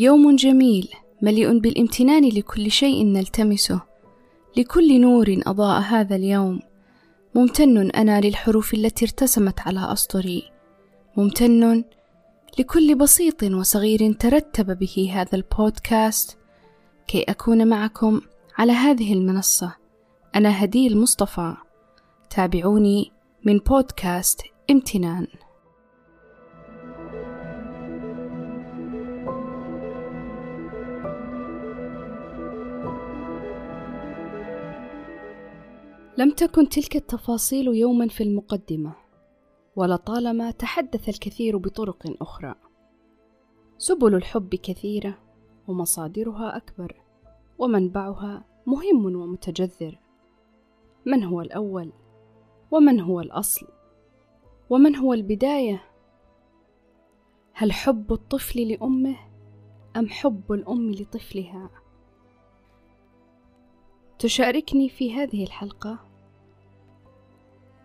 يوم جميل مليء بالامتنان لكل شيء نلتمسه. لكل نور أضاء هذا اليوم. ممتن أنا للحروف التي ارتسمت على أسطري. ممتن لكل بسيط وصغير ترتب به هذا البودكاست. كي أكون معكم على هذه المنصة. أنا هدي المصطفى. تابعوني من بودكاست امتنان. لم تكن تلك التفاصيل يوما في المقدمة ولطالما تحدث الكثير بطرق أخرى. سبل الحب كثيرة ومصادرها أكبر ومنبعها مهم ومتجذر. من هو الأول؟ ومن هو الأصل؟ ومن هو البداية؟ هل حب الطفل لأمه أم حب الأم لطفلها؟ تشاركني في هذه الحلقة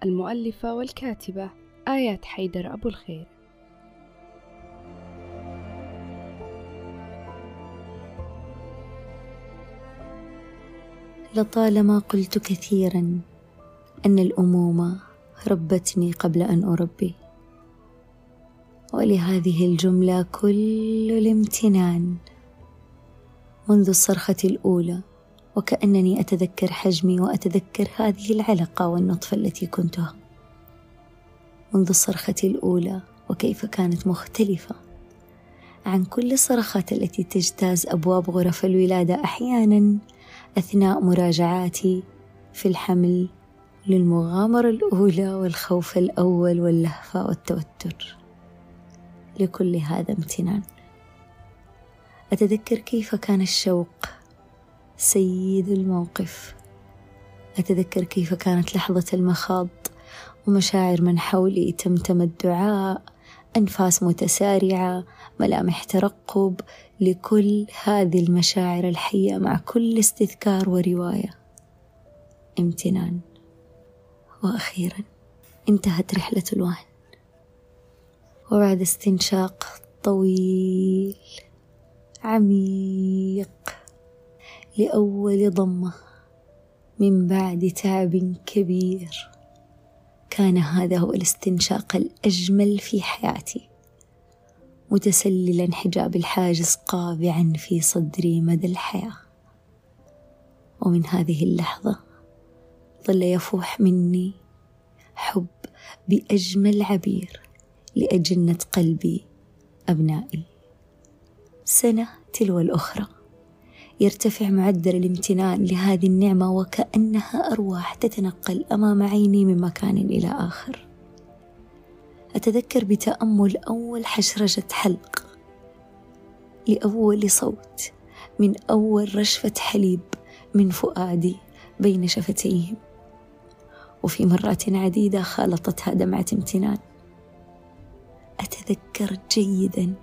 المؤلفة والكاتبة آيات حيدر أبو الخير. لطالما قلت كثيرا أن الأمومة ربتني قبل أن أربي ولهذه الجملة كل الامتنان منذ الصرخة الأولى وكأنني أتذكر حجمي وأتذكر هذه العلقة والنطفة التي كنتها. منذ الصرخة الأولى وكيف كانت مختلفة. عن كل الصرخات التي تجتاز أبواب غرف الولادة أحيانا أثناء مراجعاتي في الحمل للمغامرة الأولى والخوف الأول واللهفة والتوتر. لكل هذا امتنان. أتذكر كيف كان الشوق سيد الموقف. أتذكر كيف كانت لحظة المخاض ومشاعر من حولي تمتم الدعاء أنفاس متسارعة ملامح ترقب لكل هذه المشاعر الحية مع كل استذكار ورواية. امتنان. وأخيرا انتهت رحلة الوهن. وبعد استنشاق طويل عميق لأول ضمة من بعد تعب كبير. كان هذا هو الاستنشاق الأجمل في حياتي. متسللا حجاب الحاجز قابعا في صدري مدى الحياة. ومن هذه اللحظة ظل يفوح مني حب بأجمل عبير لأجنة قلبي أبنائي. سنة تلو الأخرى. يرتفع معدل الامتنان لهذه النعمة وكأنها أرواح تتنقل أمام عيني من مكان إلى آخر. أتذكر بتأمل أول حشرجة حلق لأول صوت من أول رشفة حليب من فؤادي بين شفتيهم وفي مرات عديدة خالطتها دمعة امتنان. أتذكر جيدا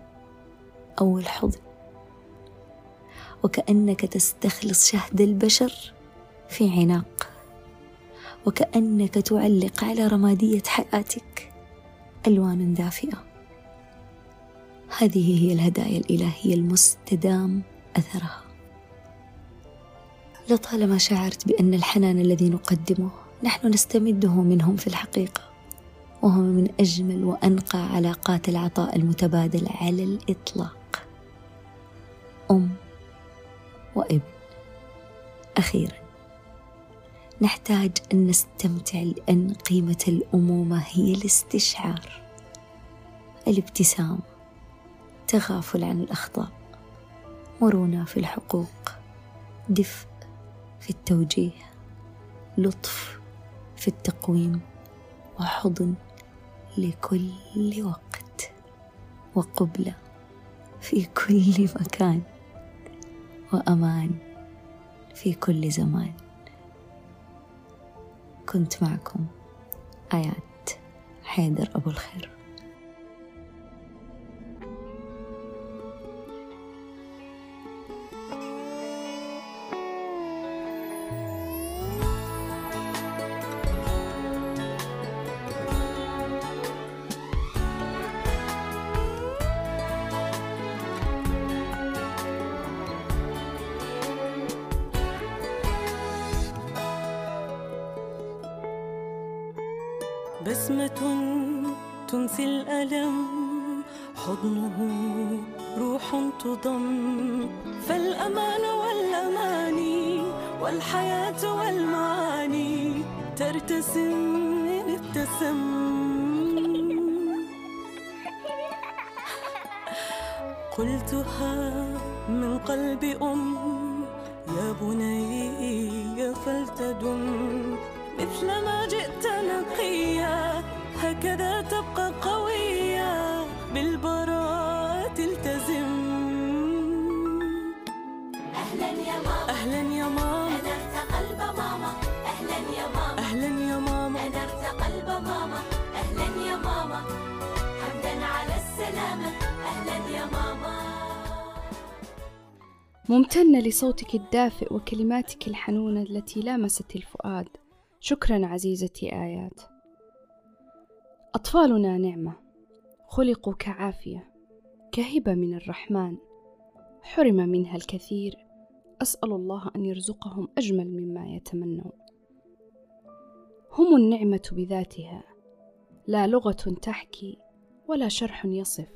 أول حضن. وكأنك تستخلص شهد البشر في عناق وكأنك تعلق على رمادية حياتك ألوان دافئة. هذه هي الهدايا الإلهية المستدام أثرها. لطالما شعرت بأن الحنان الذي نقدمه نحن نستمده منهم في الحقيقة وهو من أجمل وأنقى علاقات العطاء المتبادل على الإطلاق. أم وابن أخيرا نحتاج أن نستمتع لأن قيمة الأمومة هي الاستشعار الابتسامة تغافل عن الأخطاء مرونة في الحقوق دفء في التوجيه لطف في التقويم وحضن لكل وقت وقبلة في كل مكان. وأمان في كل زمان. كنت معكم آيات حيدر أبو الخير. بسمة تنسي الألم حضنه روح تضم. فالأمان والأماني والحياة والمعاني ترتسم إن ابتسم. قلتها من قلب أم يا بني فلتدم. مثل ما جئت نقيا هكذا تبقى قوية بالبراءة التزم. أهلا يا ماما. أهلا يا ماما. أنرت قلب ماما. أهلا يا ماما. أهلا يا ماما. أنرت قلب ماما. أهلا يا ماما. حمدا على السلامة. أهلا يا ماما. ممتنة لصوتك الدافئ وكلماتك الحنونة التي لامست الفؤاد. شكرا عزيزتي آيات. أطفالنا نعمة خلقوا كعافية كهبة من الرحمن حرم منها الكثير أسأل الله أن يرزقهم أجمل مما يتمنون. هم النعمة بذاتها لا لغة تحكي ولا شرح يصف.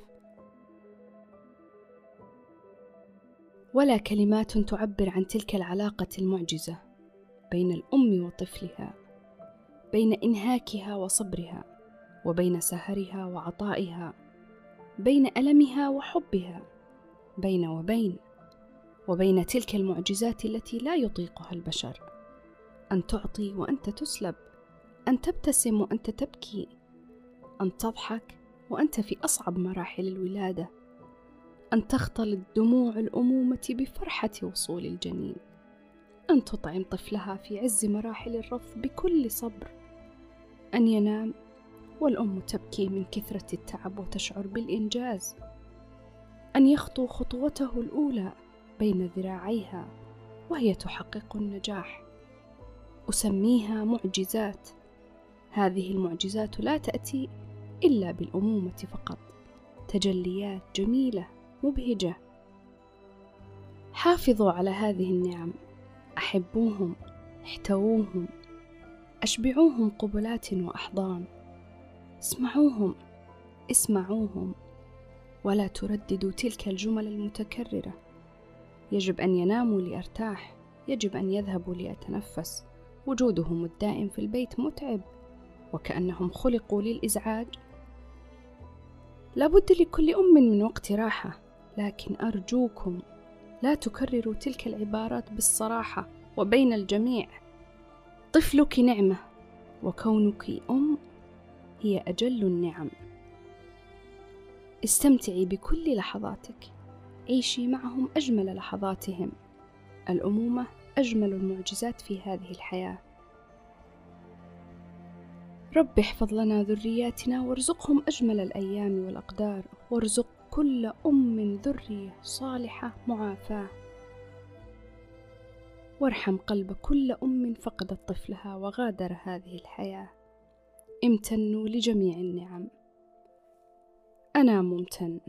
ولا كلمات تعبر عن تلك العلاقة المعجزة. بين الأم وطفلها بين إنهاكها وصبرها وبين سهرها وعطائها بين ألمها وحبها بين وبين وبين تلك المعجزات التي لا يطيقها البشر أن تعطي وأنت تسلب أن تبتسم وأنت تبكي أن تضحك وأنت في أصعب مراحل الولادة أن تختلط دموع الأمومة بفرحة وصول الجنين. أن تطعم طفلها في عز مراحل الرفض بكل صبر. أن ينام والأم تبكي من كثرة التعب وتشعر بالإنجاز. أن يخطو خطوته الأولى بين ذراعيها وهي تحقق النجاح. أسميها معجزات. هذه المعجزات لا تأتي إلا بالأمومة فقط. تجليات جميلة مبهجة. حافظوا على هذه النعم. أحبوهم احتووهم أشبعوهم قبلات وأحضان. اسمعوهم اسمعوهم ولا ترددوا تلك الجمل المتكررة. يجب أن يناموا لأرتاح يجب أن يذهبوا لأتنفس وجودهم الدائم في البيت متعب وكأنهم خلقوا للإزعاج. لابد لكل أم من وقت راحة لكن أرجوكم لا تكرروا تلك العبارات بالصراحة وبين الجميع. طفلك نعمة وكونك أم هي أجل النعم. استمتعي بكل لحظاتك عيشي معهم أجمل لحظاتهم. الأمومة أجمل المعجزات في هذه الحياة. رب احفظ لنا ذرياتنا وارزقهم أجمل الأيام والأقدار وارزق كل أم ذرية صالحة معافاة. وارحم قلب كل أم فقدت طفلها وغادر هذه الحياة. امتنوا لجميع النعم. أنا ممتن.